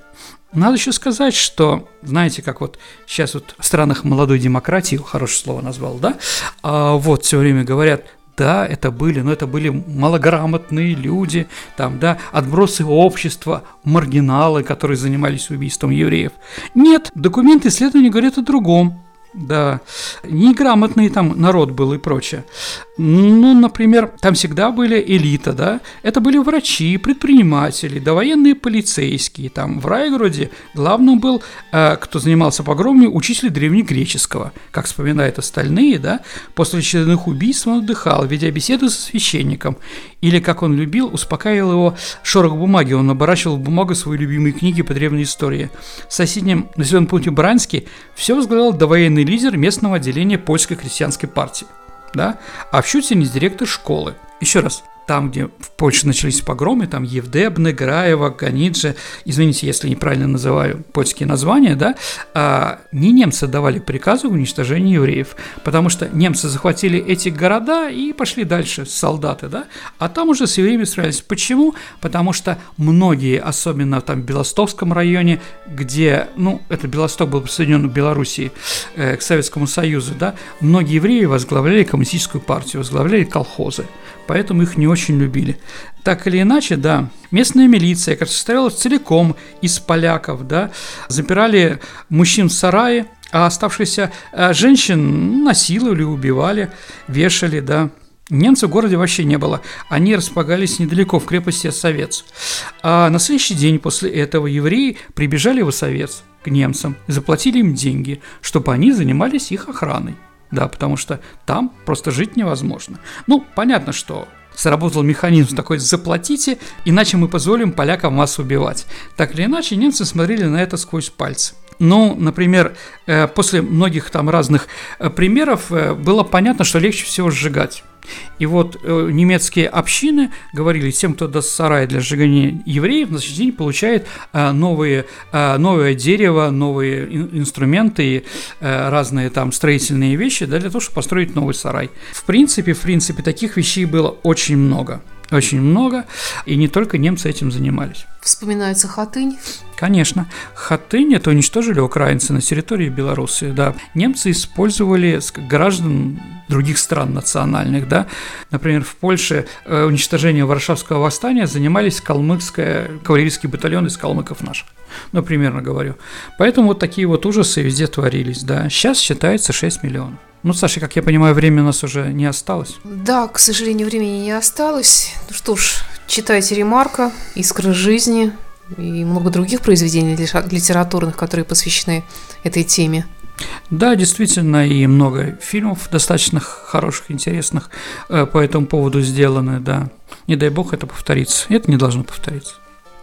Надо еще сказать, что, знаете, как вот сейчас вот в странах молодой демократии, хорошее слово назвал, да, а вот все время говорят, да, это были, но это были малограмотные люди, там, да, отбросы общества, маргиналы, которые занимались убийством евреев. Нет, документы исследования говорят о другом. Да, неграмотный там народ был и прочее. Ну, например, там всегда были элита, да, это были врачи, предприниматели, довоенные полицейские, там в Райгороде главным был, э, кто занимался погромами, учитель древнегреческого, как вспоминают остальные, да, после очередных убийств он отдыхал, ведя беседы со священником, или, как он любил, успокаивал его шорох бумаги, он оборачивал в бумагу свои любимые книги по древней истории. В соседнем населенном пункте Бранский все возглавлял довоенный лидер местного отделения польской христианской партии да, а в Щутине директор школы. Еще раз, там, где в Польше начались погромы, там Евдебны, Граева, Ганиджи, извините, если неправильно называю польские названия, да, а, не немцы давали приказы о уничтожении евреев, потому что немцы захватили эти города и пошли дальше, солдаты, да, а там уже с евреями справились. Почему? Потому что многие, особенно там в Белостокском районе, где, ну, это Белосток был присоединен в Белоруссии э, к Советскому Союзу, да, многие евреи возглавляли коммунистическую партию, возглавляли колхозы поэтому их не очень любили. Так или иначе, да, местная милиция, которая состояла целиком из поляков, да, запирали мужчин в сарае, а оставшихся э, женщин насиловали, убивали, вешали, да. Немцев в городе вообще не было. Они располагались недалеко, в крепости Осовец. А на следующий день после этого евреи прибежали в Осовец к немцам и заплатили им деньги, чтобы они занимались их охраной. Да, потому что там просто жить невозможно. Ну, понятно, что сработал механизм такой «заплатите, иначе мы позволим полякам вас убивать». Так или иначе, немцы смотрели на это сквозь пальцы. Ну, например, э, после многих там разных э, примеров э, было понятно, что легче всего сжигать. И вот немецкие общины говорили, тем, кто даст сарай для сжигания евреев, на следующий день получает новые, новое дерево, новые ин- инструменты и разные там строительные вещи да, для того, чтобы построить новый сарай. В принципе, в принципе, таких вещей было очень много. Очень много, и не только немцы этим занимались. Вспоминается Хатынь. Конечно. Хатынь это уничтожили украинцы на территории Беларуси, да. Немцы использовали граждан других стран национальных, да. Например, в Польше э, уничтожение Варшавского восстания занимались калмыцкая, кавалерийский батальон из калмыков наших. Ну, примерно говорю. Поэтому вот такие вот ужасы везде творились, да. Сейчас считается 6 миллионов. Ну, Саша, как я понимаю, времени у нас уже не осталось. Да, к сожалению, времени не осталось. Ну что ж, читайте «Ремарка», «Искры жизни» и много других произведений литературных, которые посвящены этой теме. Да, действительно, и много фильмов достаточно хороших, интересных э, по этому поводу сделаны, да. Не дай бог это повторится. Это не должно повториться.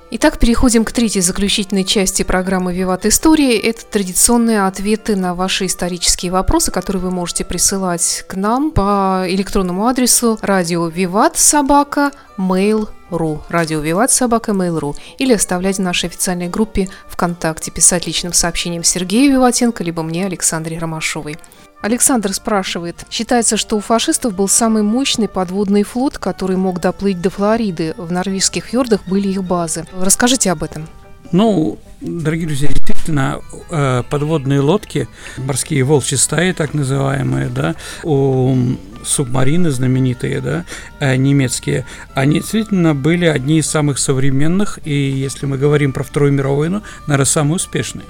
Итак, переходим к третьей заключительной части программы «Виват История». Это традиционные ответы на ваши исторические вопросы, которые вы можете присылать к нам по электронному адресу радио Виват Собака Mail.ru радио Виват Собака Mail.ru или оставлять в нашей официальной группе ВКонтакте, писать личным сообщением Сергею Виватенко, либо мне, Александре Ромашовой. Александр спрашивает, считается, что у фашистов был самый мощный подводный флот, который мог доплыть до Флориды. В норвежских фьордах были их базы. Расскажите об этом. Ну, дорогие друзья, действительно, э, подводные лодки, морские волчьи стаи, так называемые, да, у субмарины знаменитые, да, э, немецкие, они действительно были одни из самых современных, и если мы говорим про Вторую мировую войну, наверное, самые успешные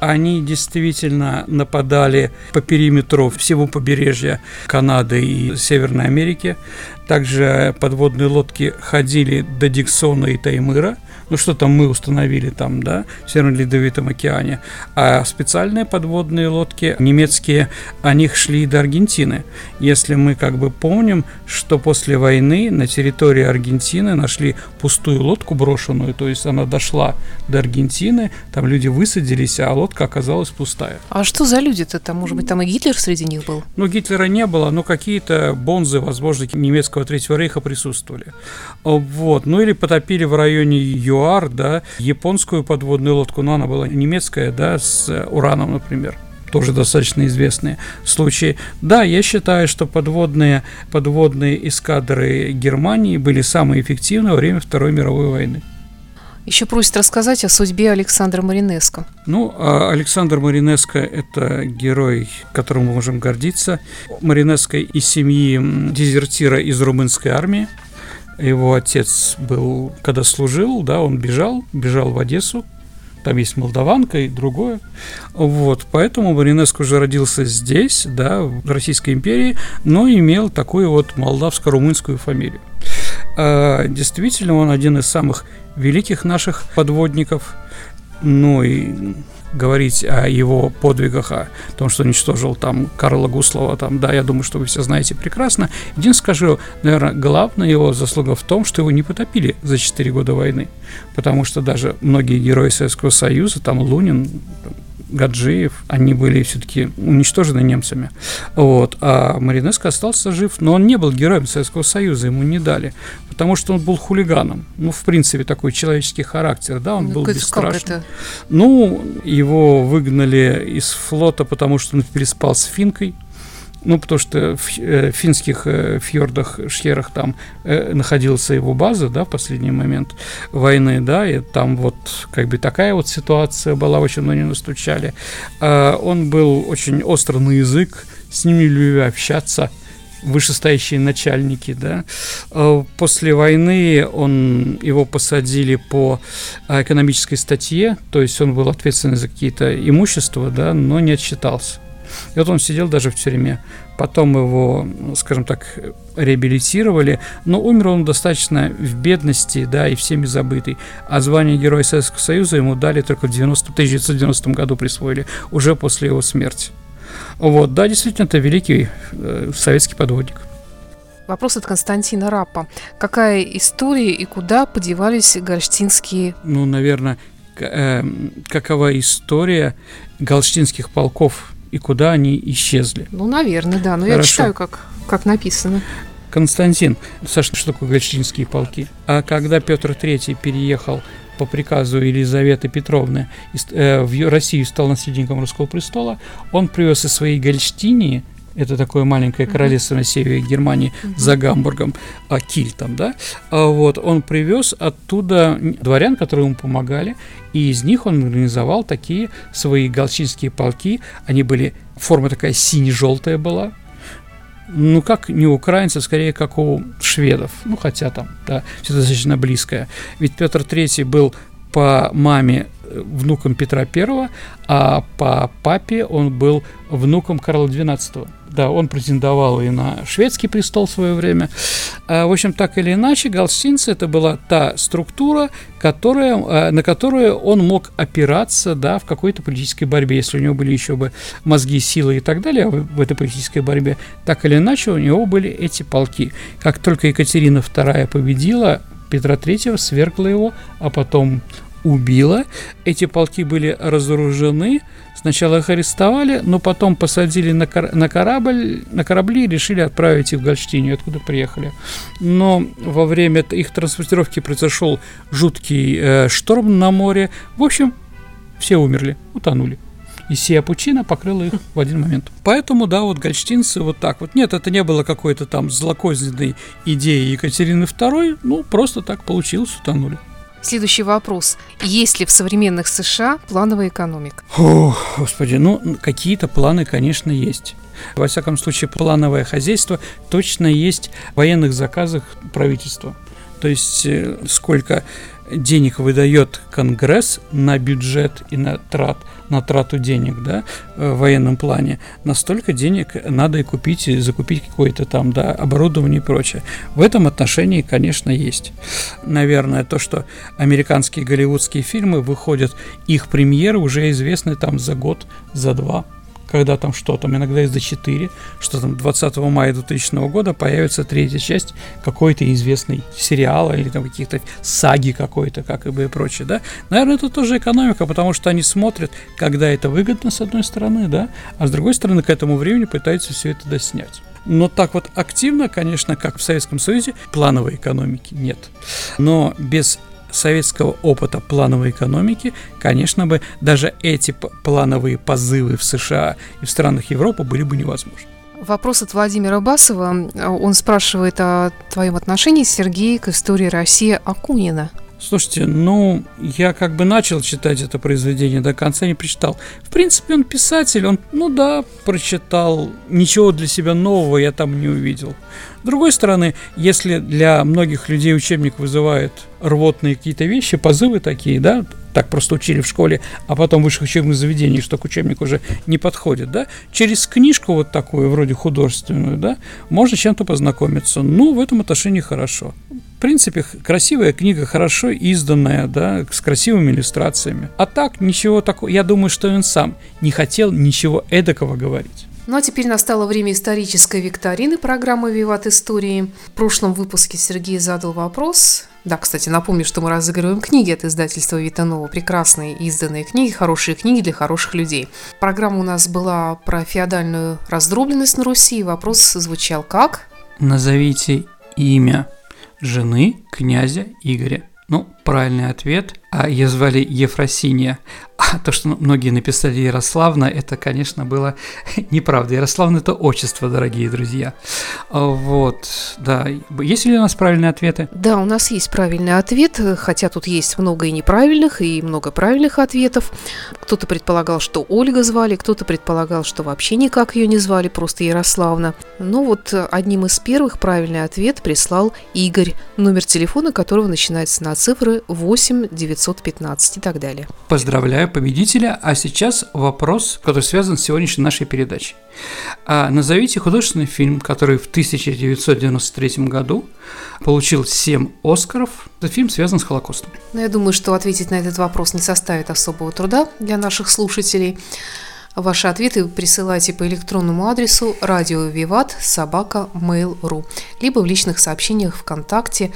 они действительно нападали по периметру всего побережья Канады и Северной Америки. Также подводные лодки ходили до Диксона и Таймыра – ну что там мы установили там, да, в Северно-Ледовитом океане, а специальные подводные лодки немецкие, они шли до Аргентины. Если мы как бы помним, что после войны на территории Аргентины нашли пустую лодку брошенную, то есть она дошла до Аргентины, там люди высадились, а лодка оказалась пустая. А что за люди-то там? Может быть, там и Гитлер среди них был? Ну, Гитлера не было, но какие-то бонзы, возможно, немецкого Третьего Рейха присутствовали. Вот. Ну, или потопили в районе Юа Юар, да, японскую подводную лодку, но она была немецкая, да, с ураном, например тоже достаточно известные случаи. Да, я считаю, что подводные, подводные эскадры Германии были самые эффективные во время Второй мировой войны. Еще просит рассказать о судьбе Александра Маринеско. Ну, а Александр Маринеско – это герой, которым мы можем гордиться. Маринеско из семьи дезертира из румынской армии. Его отец был, когда служил, да, он бежал, бежал в Одессу, там есть молдаванка и другое. Вот, поэтому Маринеско уже родился здесь, да, в Российской империи, но имел такую вот молдавско-румынскую фамилию. А, действительно, он один из самых великих наших подводников, ну и говорить о его подвигах, о том, что уничтожил там Карла Гуслова, там, да, я думаю, что вы все знаете прекрасно. Единственное скажу, наверное, главная его заслуга в том, что его не потопили за 4 года войны, потому что даже многие герои Советского Союза, там Лунин, Гаджиев, они были все-таки уничтожены немцами. Вот. А Маринеско остался жив, но он не был героем Советского Союза, ему не дали, потому что он был хулиганом. Ну, в принципе, такой человеческий характер, да, он ну, был бесстрашен. Ну, его выгнали из флота, потому что он переспал с финкой, ну, потому что в э, финских э, фьордах, шхерах там э, находилась его база, да, в последний момент войны, да, и там вот как бы такая вот ситуация была, очень на него настучали. Э, он был очень остро на язык, с ними любили общаться, вышестоящие начальники, да. Э, после войны он, его посадили по экономической статье, то есть он был ответственен за какие-то имущества, да, но не отчитался. И вот он сидел даже в тюрьме. Потом его, скажем так, реабилитировали, но умер он достаточно в бедности, да, и всеми забытый. А звание Героя Советского Союза ему дали только в 90, 1990 году присвоили, уже после его смерти. Вот, да, действительно, это великий э, советский подводник. Вопрос от Константина Раппа. Какая история и куда подевались гольштинские... Ну, наверное, э, какова история галштинских полков и куда они исчезли? Ну, наверное, да. Но Хорошо. я читаю, как, как написано. Константин, Саша, что такое гольштинские полки? А когда Петр III переехал по приказу Елизаветы Петровны э, в Россию стал наследником русского престола, он привез из своей Гольштинии это такое маленькое королевство на севере Германии за Гамбургом, а, Киль там, да, а вот он привез оттуда дворян, которые ему помогали, и из них он организовал такие свои галчинские полки, они были, форма такая сине-желтая была, ну, как не украинцев, скорее, как у шведов. Ну, хотя там, да, все достаточно близкое. Ведь Петр III был по маме э, внуком Петра I, а по папе он был внуком Карла XII. Да, он претендовал и на шведский престол в свое время. А, в общем, так или иначе, галштинцы – это была та структура, которая, а, на которую он мог опираться да, в какой-то политической борьбе, если у него были еще бы мозги, силы и так далее в, в этой политической борьбе. Так или иначе, у него были эти полки. Как только Екатерина II победила, Петра III свергла его, а потом убила. Эти полки были разоружены, Сначала их арестовали, но потом посадили на, кор- на корабль, на корабли и решили отправить их в Гольштинию, откуда приехали. Но во время их транспортировки произошел жуткий э, шторм на море. В общем, все умерли, утонули. И сия пучина покрыла их в один момент. Поэтому, да, вот гольштинцы вот так вот. Нет, это не было какой-то там злокозненной идеи Екатерины II, ну, просто так получилось, утонули. Следующий вопрос. Есть ли в современных США плановая экономика? О, господи, ну, какие-то планы, конечно, есть. Во всяком случае, плановое хозяйство точно есть в военных заказах правительства. То есть, э, сколько денег выдает Конгресс на бюджет и на трат, на трату денег, да, в военном плане, настолько денег надо и купить, и закупить какое-то там, да, оборудование и прочее. В этом отношении, конечно, есть. Наверное, то, что американские голливудские фильмы выходят, их премьеры уже известны там за год, за два когда там что там, иногда из-за 4, что там 20 мая 2000 года появится третья часть какой-то известной сериала или там каких-то саги какой-то, как и бы и прочее, да. Наверное, это тоже экономика, потому что они смотрят, когда это выгодно, с одной стороны, да, а с другой стороны, к этому времени пытаются все это доснять. Но так вот активно, конечно, как в Советском Союзе, плановой экономики нет. Но без советского опыта плановой экономики, конечно бы даже эти плановые позывы в США и в странах Европы были бы невозможны. Вопрос от Владимира Басова. Он спрашивает о твоем отношении, Сергей, к истории России Акунина. Слушайте, ну, я как бы начал читать это произведение, до конца не прочитал. В принципе, он писатель, он, ну да, прочитал, ничего для себя нового я там не увидел. С другой стороны, если для многих людей учебник вызывает рвотные какие-то вещи, позывы такие, да, так просто учили в школе, а потом в высших учебных заведениях, что к учебнику уже не подходит, да, через книжку вот такую, вроде художественную, да, можно чем-то познакомиться. Ну, в этом отношении хорошо. В принципе, красивая книга, хорошо изданная, да, с красивыми иллюстрациями. А так, ничего такого, я думаю, что он сам не хотел ничего эдакого говорить. Ну а теперь настало время исторической викторины программы «Виват Истории». В прошлом выпуске Сергей задал вопрос. Да, кстати, напомню, что мы разыгрываем книги от издательства Витанова. Прекрасные изданные книги, хорошие книги для хороших людей. Программа у нас была про феодальную раздробленность на Руси. Вопрос звучал как? Назовите имя жены князя Игоря. Ну, правильный ответ. А ее звали Ефросинья. То, что многие написали Ярославна, это, конечно, было неправда. Ярославна – это отчество, дорогие друзья. Вот, да. Есть ли у нас правильные ответы? Да, у нас есть правильный ответ, хотя тут есть много и неправильных, и много правильных ответов. Кто-то предполагал, что Ольга звали, кто-то предполагал, что вообще никак ее не звали, просто Ярославна. Ну вот одним из первых правильный ответ прислал Игорь, номер телефона которого начинается на цифры 8 915 и так далее. Поздравляю победителя, а сейчас вопрос, который связан с сегодняшней нашей передачей. А, назовите художественный фильм, который в 1993 году получил 7 Оскаров. Этот фильм связан с Холокостом. Ну, я думаю, что ответить на этот вопрос не составит особого труда для наших слушателей. Ваши ответы присылайте по электронному адресу радио Виват собака mail.ru либо в личных сообщениях ВКонтакте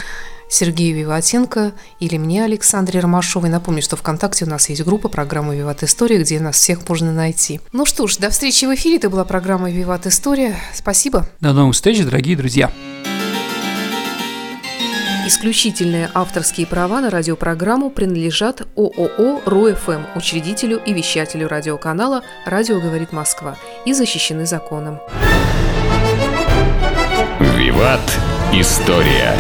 Сергею Виватенко или мне, Александре Ромашовой. Напомню, что ВКонтакте у нас есть группа программы «Виват История», где нас всех можно найти. Ну что ж, до встречи в эфире. Это была программа «Виват История». Спасибо. До новых встреч, дорогие друзья. Исключительные авторские права на радиопрограмму принадлежат ООО «РУФМ», учредителю и вещателю радиоканала «Радио говорит Москва» и защищены законом. Виват. История.